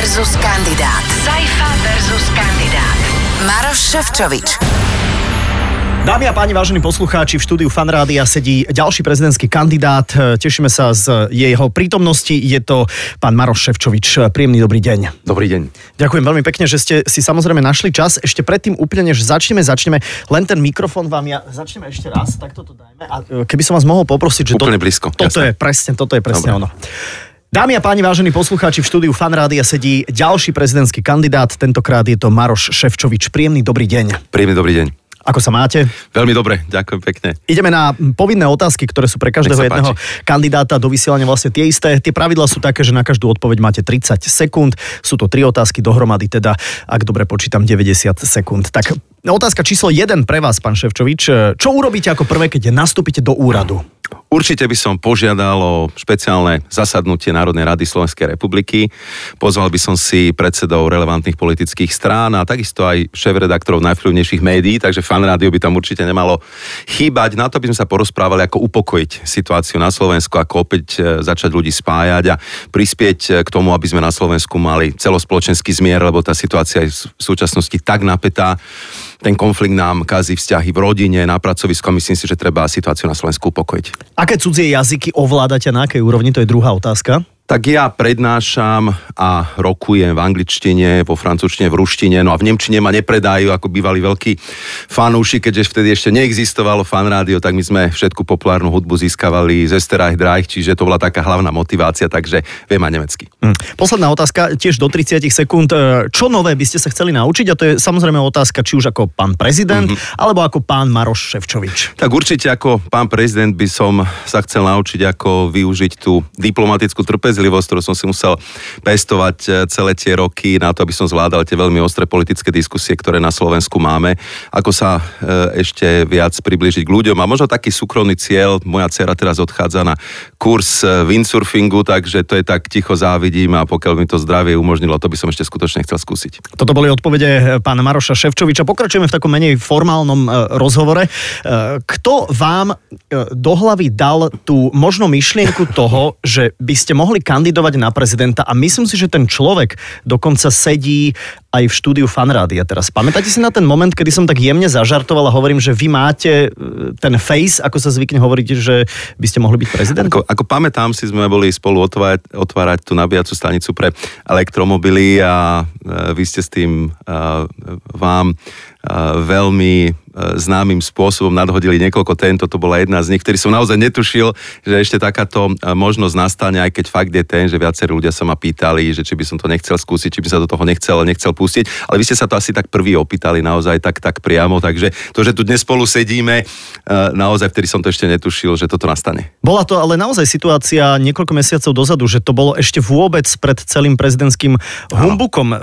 versus kandidát. Saifa versus kandidát. Maroš Ševčovič. Dámy a páni, vážení poslucháči, v štúdiu Fanrádia sedí ďalší prezidentský kandidát. Tešíme sa z jeho prítomnosti. Je to pán Maroš Ševčovič. Príjemný dobrý deň. Dobrý deň. Ďakujem veľmi pekne, že ste si samozrejme našli čas. Ešte predtým úplne, než začneme, začneme len ten mikrofón vám ja... Začneme ešte raz, tak toto dajme. A e, keby som vás mohol poprosiť, že... Úplne to, blízko, Toto jasné. je presne, toto je presne Dobre. ono. Dámy a páni, vážení poslucháči, v štúdiu Fanrádia sedí ďalší prezidentský kandidát. Tentokrát je to Maroš Ševčovič. Príjemný dobrý deň. Príjemný dobrý deň. Ako sa máte? Veľmi dobre, ďakujem pekne. Ideme na povinné otázky, ktoré sú pre každého jedného kandidáta do vysielania vlastne tie isté. Tie pravidlá sú také, že na každú odpoveď máte 30 sekúnd. Sú to tri otázky dohromady, teda ak dobre počítam 90 sekúnd. Tak otázka číslo 1 pre vás, pán Ševčovič. Čo urobíte ako prvé, keď nastúpite do úradu? Určite by som požiadal o špeciálne zasadnutie Národnej rady Slovenskej republiky. Pozval by som si predsedov relevantných politických strán a takisto aj šéf-redaktorov najvplyvnejších médií, takže fan rádio by tam určite nemalo chýbať. Na to by sme sa porozprávali, ako upokojiť situáciu na Slovensku, ako opäť e, začať ľudí spájať a prispieť e, k tomu, aby sme na Slovensku mali celospoločenský zmier, lebo tá situácia je v súčasnosti tak napätá, ten konflikt nám kazí vzťahy v rodine, na pracovisku a myslím si, že treba situáciu na Slovensku upokojiť. Aké cudzie jazyky ovládate na akej úrovni? To je druhá otázka. Tak ja prednášam a rokujem v angličtine, vo francúzštine, v ruštine, no a v nemčine ma nepredajú ako bývalí veľkí fanúši, keďže vtedy ešte neexistovalo fan rádio, tak my sme všetku populárnu hudbu získavali z Esterreich Dreich, čiže to bola taká hlavná motivácia, takže viem aj nemecky. Hm. Posledná otázka, tiež do 30 sekúnd. E, Čo nové by ste sa chceli naučiť? A to je samozrejme otázka, či už ako pán prezident, mm-hmm. alebo ako pán Maroš Ševčovič. Tak určite ako pán prezident by som sa chcel naučiť, ako využiť tú diplomatickú trpezlivosť, ktorú som si musel pestovať e, celé tie roky na to, aby som zvládal tie veľmi ostré politické diskusie, ktoré na Slovensku máme. Ako sa e, ešte viac priblížiť k ľuďom. A možno taký súkromný cieľ, moja dcera teraz odchádza na kurz e, windsurfingu, takže to je tak ticho závidím a pokiaľ mi to zdravie umožnilo, to by som ešte skutočne chcel skúsiť. Toto boli odpovede pána Maroša Ševčoviča. Pokračujeme v takom menej formálnom rozhovore. Kto vám do hlavy dal tú možno myšlienku toho, že by ste mohli kandidovať na prezidenta a myslím si, že ten človek dokonca sedí aj v štúdiu Fanrádia teraz. Pamätáte si na ten moment, kedy som tak jemne zažartoval a hovorím, že vy máte e, ten face, ako sa zvykne hovoriť, že by ste mohli byť prezident? Ako, ako pamätám si, sme boli spolu otvárať, otvárať tú nabíjacú stanicu pre elektromobily a e, vy ste s tým e, vám veľmi známym spôsobom nadhodili niekoľko tém, toto bola jedna z nich, ktorý som naozaj netušil, že ešte takáto e, možnosť nastane, aj keď fakt je ten, že viacerí ľudia sa ma pýtali, že či by som to nechcel skúsiť, či by sa do toho nechcel, nechcel pustiť, ale vy ste sa to asi tak prvý opýtali naozaj tak, tak priamo, takže to, že tu dnes spolu sedíme, e, naozaj vtedy som to ešte netušil, že toto nastane. Bola to ale naozaj situácia niekoľko mesiacov dozadu, že to bolo ešte vôbec pred celým prezidentským humbukom. E,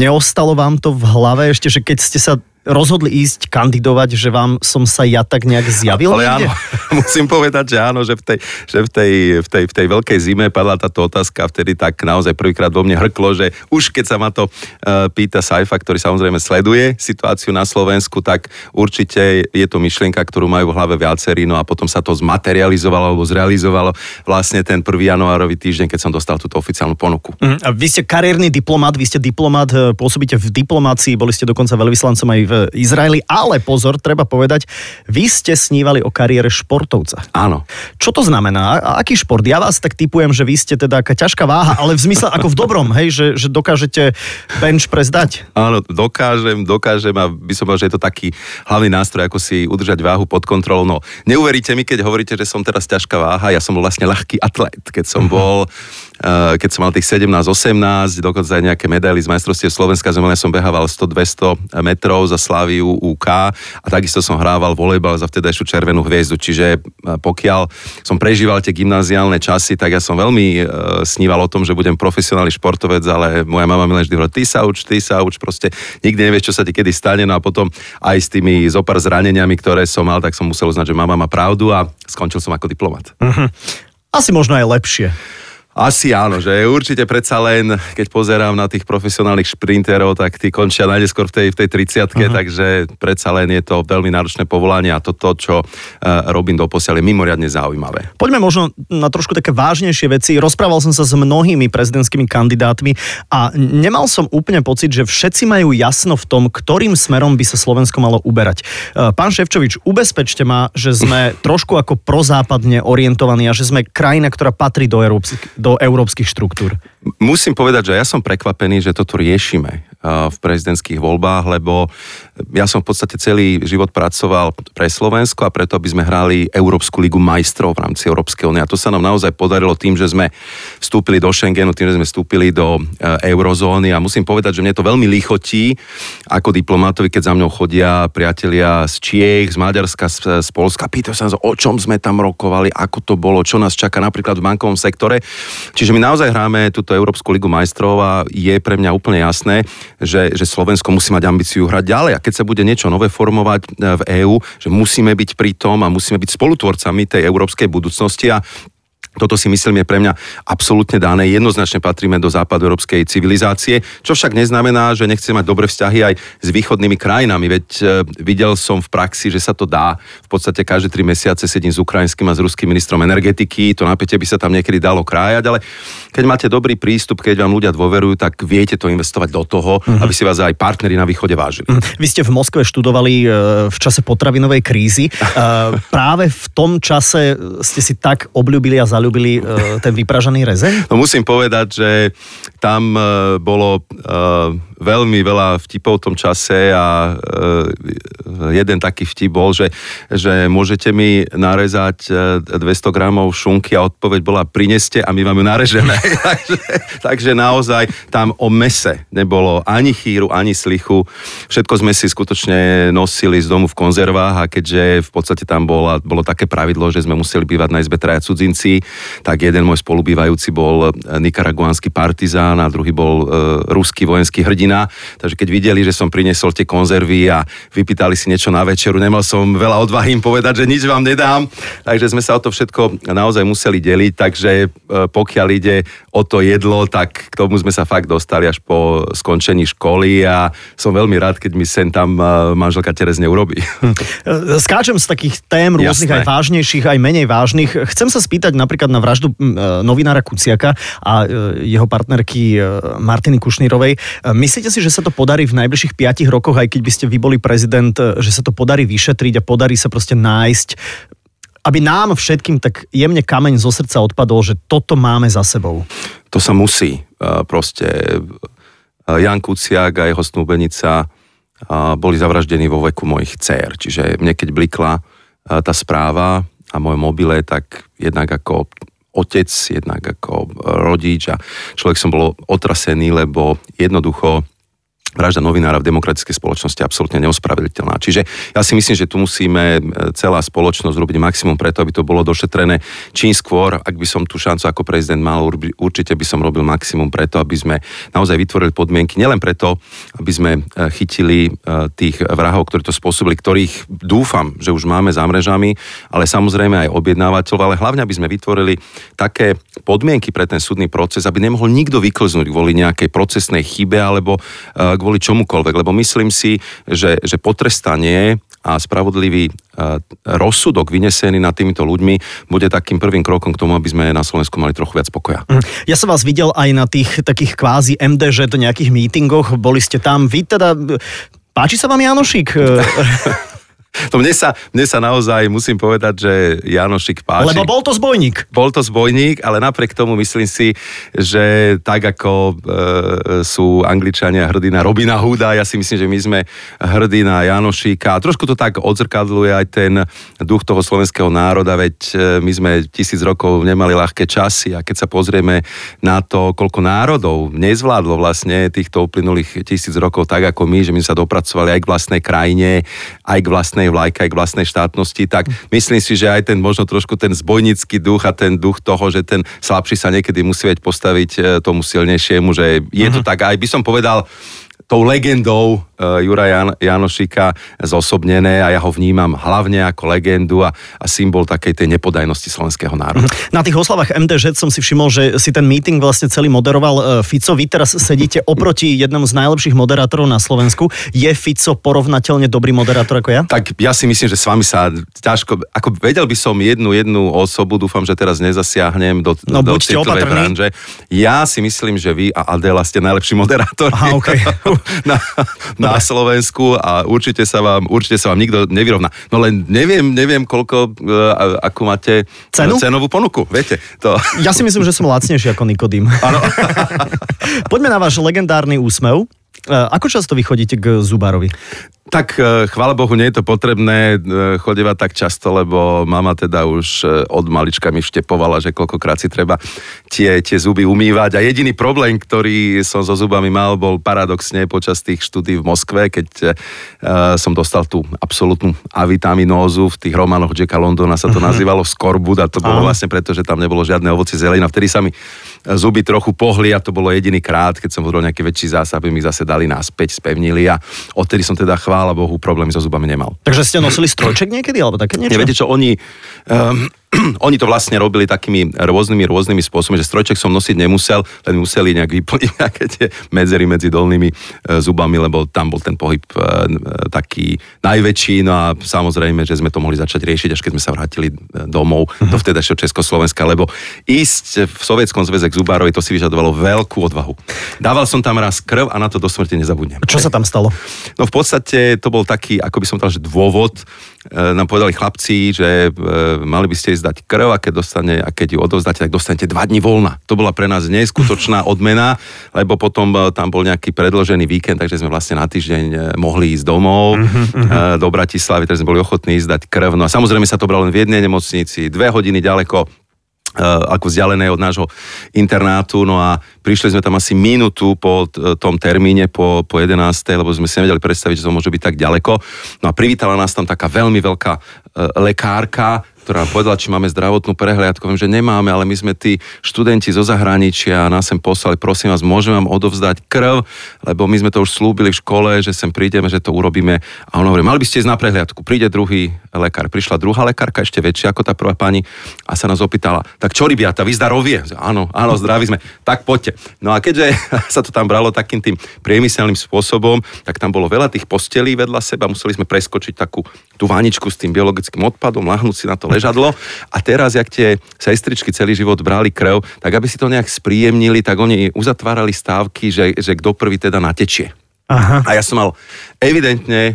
Neostalo vám to v hlave ešte, že keď ste sa rozhodli ísť kandidovať, že vám som sa ja tak nejak zjavil? Ale niekde? áno, musím povedať, že áno, že v tej, že v tej, v tej, v tej veľkej zime padla táto otázka vtedy tak naozaj prvýkrát vo mne hrklo, že už keď sa ma to uh, pýta Saifa, ktorý samozrejme sleduje situáciu na Slovensku, tak určite je to myšlienka, ktorú majú v hlave viacerí, no a potom sa to zmaterializovalo alebo zrealizovalo vlastne ten 1. januárový týždeň, keď som dostal túto oficiálnu ponuku. Mhm. A Vy ste kariérny diplomat, vy ste diplomat, e, pôsobíte v diplomácii, boli ste dokonca veľvyslancom aj v Izraeli, ale pozor, treba povedať, vy ste snívali o kariére športovca. Áno. Čo to znamená? A aký šport? Ja vás tak typujem, že vy ste teda ťažká váha, ale v zmysle ako v dobrom, hej, že, že dokážete bench press dať. Áno, dokážem, dokážem a by som povedal, že je to taký hlavný nástroj, ako si udržať váhu pod kontrolou. No, neuveríte mi, keď hovoríte, že som teraz ťažká váha, ja som bol vlastne ľahký atlet, keď som bol eh, keď som mal tých 17-18, dokonca aj nejaké medaily z majstrovstiev Slovenska, znamená, som behával 100-200 metrov za Slaviu UK a takisto som hrával volejbal za vtedajšiu červenú hviezdu, čiže eh, pokiaľ som prežíval tie gymnáziálne časy, tak ja som veľmi eh, sníval o tom, že budem profesionálny športovec, ale moja mama mi len vždy hovorila, ty sa uč, ty sa uč, proste nikdy nevieš, čo sa ti kedy stane, no a potom aj s tými zopár zraneniami, ktoré som mal, tak som musel uznať, že mama má pravdu a skončil som ako diplomat. Asi možno aj lepšie. Asi áno, že určite predsa len, keď pozerám na tých profesionálnych šprinterov, tak tí končia najskôr v tej, v tej 30 uh-huh. takže predsa len je to veľmi náročné povolanie a toto, čo uh, robím doposiaľ, je mimoriadne zaujímavé. Poďme možno na trošku také vážnejšie veci. Rozprával som sa s mnohými prezidentskými kandidátmi a nemal som úplne pocit, že všetci majú jasno v tom, ktorým smerom by sa Slovensko malo uberať. Uh, pán Ševčovič, ubezpečte ma, že sme trošku ako prozápadne orientovaní a že sme krajina, ktorá patrí do Európskej do európskych štruktúr? Musím povedať, že ja som prekvapený, že toto riešime v prezidentských voľbách, lebo ja som v podstate celý život pracoval pre Slovensko a preto, aby sme hrali Európsku ligu majstrov v rámci Európskej únie. A to sa nám naozaj podarilo tým, že sme vstúpili do Schengenu, tým, že sme vstúpili do e, eurozóny a musím povedať, že mne to veľmi lichotí ako diplomatovi, keď za mňou chodia priatelia z Čiech, z Maďarska, z, z Polska. Pýtajú sa, o čom sme tam rokovali, ako to bolo, čo nás čaká napríklad v bankovom sektore. Čiže my naozaj hráme túto Európsku ligu majstrov a je pre mňa úplne jasné, že, že Slovensko musí mať ambíciu hrať ďalej. A keď sa bude niečo nové formovať e, v EÚ, že musíme byť pri tom a musíme byť spolutvorcami tej európskej budúcnosti a toto si myslím je pre mňa absolútne dané. Jednoznačne patríme do európskej civilizácie, čo však neznamená, že nechcem mať dobré vzťahy aj s východnými krajinami. Veď e, videl som v praxi, že sa to dá. V podstate každé tri mesiace sedím s ukrajinským a s ruským ministrom energetiky. To napätie by sa tam niekedy dalo krájať, ale keď máte dobrý prístup, keď vám ľudia dôverujú, tak viete to investovať do toho, uh-huh. aby si vás aj partneri na východe vážili. Uh-huh. Vy ste v Moskve študovali e, v čase potravinovej krízy. E, práve v tom čase ste si tak obľúbili a zalúbili uh, ten vypražaný rezeň? No musím povedať, že tam uh, bolo uh, veľmi veľa vtipov v tom čase a uh, jeden taký vtip bol, že, že môžete mi narezať 200 gramov šunky a odpoveď bola prineste a my vám ju narežeme. takže, takže naozaj tam o mese nebolo ani chýru, ani slichu. Všetko sme si skutočne nosili z domu v konzervách a keďže v podstate tam bolo, bolo také pravidlo, že sme museli bývať na izbe traja cudzinci, tak jeden môj spolubývajúci bol e, nikaraguánsky partizán a druhý bol e, ruský vojenský hrdina. Takže keď videli, že som priniesol tie konzervy a vypýtali si niečo na večeru, nemal som veľa odvahy im povedať, že nič vám nedám. Takže sme sa o to všetko naozaj museli deliť, takže e, pokiaľ ide o to jedlo, tak k tomu sme sa fakt dostali až po skončení školy a som veľmi rád, keď mi sen tam e, manželka Terez neurobí. Skáčem z takých tém rôznych, Jasné. aj vážnejších, aj menej vážnych. Chcem sa spýtať napríklad na vraždu e, novinára Kuciaka a e, jeho partnerky Martiny Kušnírovej. Myslíte si, že sa to podarí v najbližších 5 rokoch, aj keď by ste vy boli prezident, že sa to podarí vyšetriť a podarí sa proste nájsť aby nám všetkým tak jemne kameň zo srdca odpadol, že toto máme za sebou. To sa musí. Proste Jan Kuciak a jeho snúbenica boli zavraždení vo veku mojich dcer. Čiže mne keď blikla tá správa a môj mobile, tak jednak ako otec, jednak ako rodič a človek som bol otrasený, lebo jednoducho vražda novinára v demokratickej spoločnosti absolútne neospravedliteľná. Čiže ja si myslím, že tu musíme e, celá spoločnosť robiť maximum preto, aby to bolo došetrené čím skôr. Ak by som tú šancu ako prezident mal, určite by som robil maximum preto, aby sme naozaj vytvorili podmienky, nielen preto, aby sme e, chytili e, tých vrahov, ktorí to spôsobili, ktorých dúfam, že už máme za mrežami, ale samozrejme aj objednávateľov, ale hlavne, aby sme vytvorili také podmienky pre ten súdny proces, aby nemohol nikto vyklznúť kvôli nejakej procesnej chybe alebo kvôli čomukoľvek, lebo myslím si, že, že potrestanie a spravodlivý e, rozsudok vynesený nad týmito ľuďmi bude takým prvým krokom k tomu, aby sme na Slovensku mali trochu viac pokoja. Mhm. Ja som vás videl aj na tých takých kvázi MDŽ, nejakých mítingoch, boli ste tam, vy teda Páči sa vám Janošik? To mne sa, mne sa naozaj musím povedať, že Janošik páči. Lebo bol to zbojník. Bol to zbojník, ale napriek tomu myslím si, že tak ako e, sú Angličania hrdí na Robina Hooda, ja si myslím, že my sme hrdí na Janošika. A trošku to tak odzrkadluje aj ten duch toho slovenského národa, veď e, my sme tisíc rokov nemali ľahké časy a keď sa pozrieme na to, koľko národov nezvládlo vlastne týchto uplynulých tisíc rokov tak ako my, že my sa dopracovali aj k vlastnej krajine, aj k vlastnej vlastnej vlajke, k vlastnej štátnosti, tak myslím si, že aj ten možno trošku ten zbojnický duch a ten duch toho, že ten slabší sa niekedy musí veď postaviť e, tomu silnejšiemu, že je to uh-huh. tak, aj by som povedal, tou legendou Jura Jan, Janošika zosobnené a ja ho vnímam hlavne ako legendu a, a symbol takej tej nepodajnosti slovenského národa. Na tých oslavách MDŽ som si všimol, že si ten meeting vlastne celý moderoval e, Fico. Vy teraz sedíte oproti jednému z najlepších moderátorov na Slovensku. Je Fico porovnateľne dobrý moderátor ako ja? Tak ja si myslím, že s vami sa ťažko... Ako vedel by som jednu, jednu osobu, dúfam, že teraz nezasiahnem do, no, do tejto branže. Ja si myslím, že vy a Adela ste najlepší moderátor Aha, okay. na, na Slovensku a určite sa vám, určite sa vám nikto nevyrovná. No len neviem, neviem koľko, uh, ako máte Cenu? cenovú ponuku, viete. To... Ja si myslím, že som lacnejší ako Nikodým. Poďme na váš legendárny úsmev. E, ako často vy chodíte k zubárovi? Tak e, chvála Bohu, nie je to potrebné e, chodevať tak často, lebo mama teda už od malička mi vštepovala, že koľkokrát si treba tie, tie zuby umývať. A jediný problém, ktorý som so zubami mal, bol paradoxne počas tých štúdí v Moskve, keď som dostal tú absolútnu avitaminózu v tých románoch Jacka Londona sa to mhm. nazývalo skorbut a to bolo vlastne preto, že tam nebolo žiadne ovoci zelina. Vtedy sa mi zuby trochu pohli a to bolo jediný krát, keď som hovoril nejaký väčší zásah, mi zase dali naspäť, spevnili a odtedy som teda chvála Bohu problémy so zubami nemal. Takže ste nosili strojček niekedy alebo také niečo? Neviete čo, oni um, oni to vlastne robili takými rôznymi, rôznymi spôsobmi, že strojček som nosiť nemusel, len museli nejak vyplniť nejaké tie medzery medzi dolnými e, zubami, lebo tam bol ten pohyb e, taký najväčší, no a samozrejme, že sme to mohli začať riešiť, až keď sme sa vrátili e, domov do mhm. vtedajšieho Československa, lebo ísť v Sovietskom zväze k zubárovi, to si vyžadovalo veľkú odvahu. Dával som tam raz krv a na to do smrti nezabudnem. Čo sa tam stalo? No v podstate to bol taký, ako by som povedal, že dôvod, E, nám povedali chlapci, že e, mali by ste ísť dať krv a keď, dostane, a keď ju odovzdáte, tak dostanete dva dní voľna. To bola pre nás neskutočná odmena, lebo potom e, tam bol nejaký predložený víkend, takže sme vlastne na týždeň mohli ísť domov uh-huh. do Bratislavy, takže sme boli ochotní ísť dať krv. No a samozrejme sa to bralo len v jednej nemocnici, dve hodiny ďaleko ako vzdialené od nášho internátu, no a prišli sme tam asi minútu po tom termíne, po, po 11. lebo sme si nevedeli predstaviť, že to môže byť tak ďaleko. No a privítala nás tam taká veľmi veľká e, lekárka, ktorá povedala, či máme zdravotnú prehliadku. Viem, že nemáme, ale my sme tí študenti zo zahraničia a nás sem poslali, prosím vás, môžem vám odovzdať krv, lebo my sme to už slúbili v škole, že sem prídeme, že to urobíme. A on hovorí, mali by ste ísť na prehliadku. Príde druhý lekár. Prišla druhá lekárka, ešte väčšia ako tá prvá pani a sa nás opýtala, tak čo rybiata, vy zdarovie? Áno, áno, zdraví sme. Tak poďte. No a keďže sa to tam bralo takým tým priemyselným spôsobom, tak tam bolo veľa tých postelí vedľa seba, museli sme preskočiť takú tú vaničku s tým biologickým odpadom, lahnúť si na to ležadlo a teraz, jak tie sestričky celý život brali krv, tak aby si to nejak spríjemnili, tak oni uzatvárali stávky, že, že kto prvý teda natečie. Aha. A ja som mal evidentne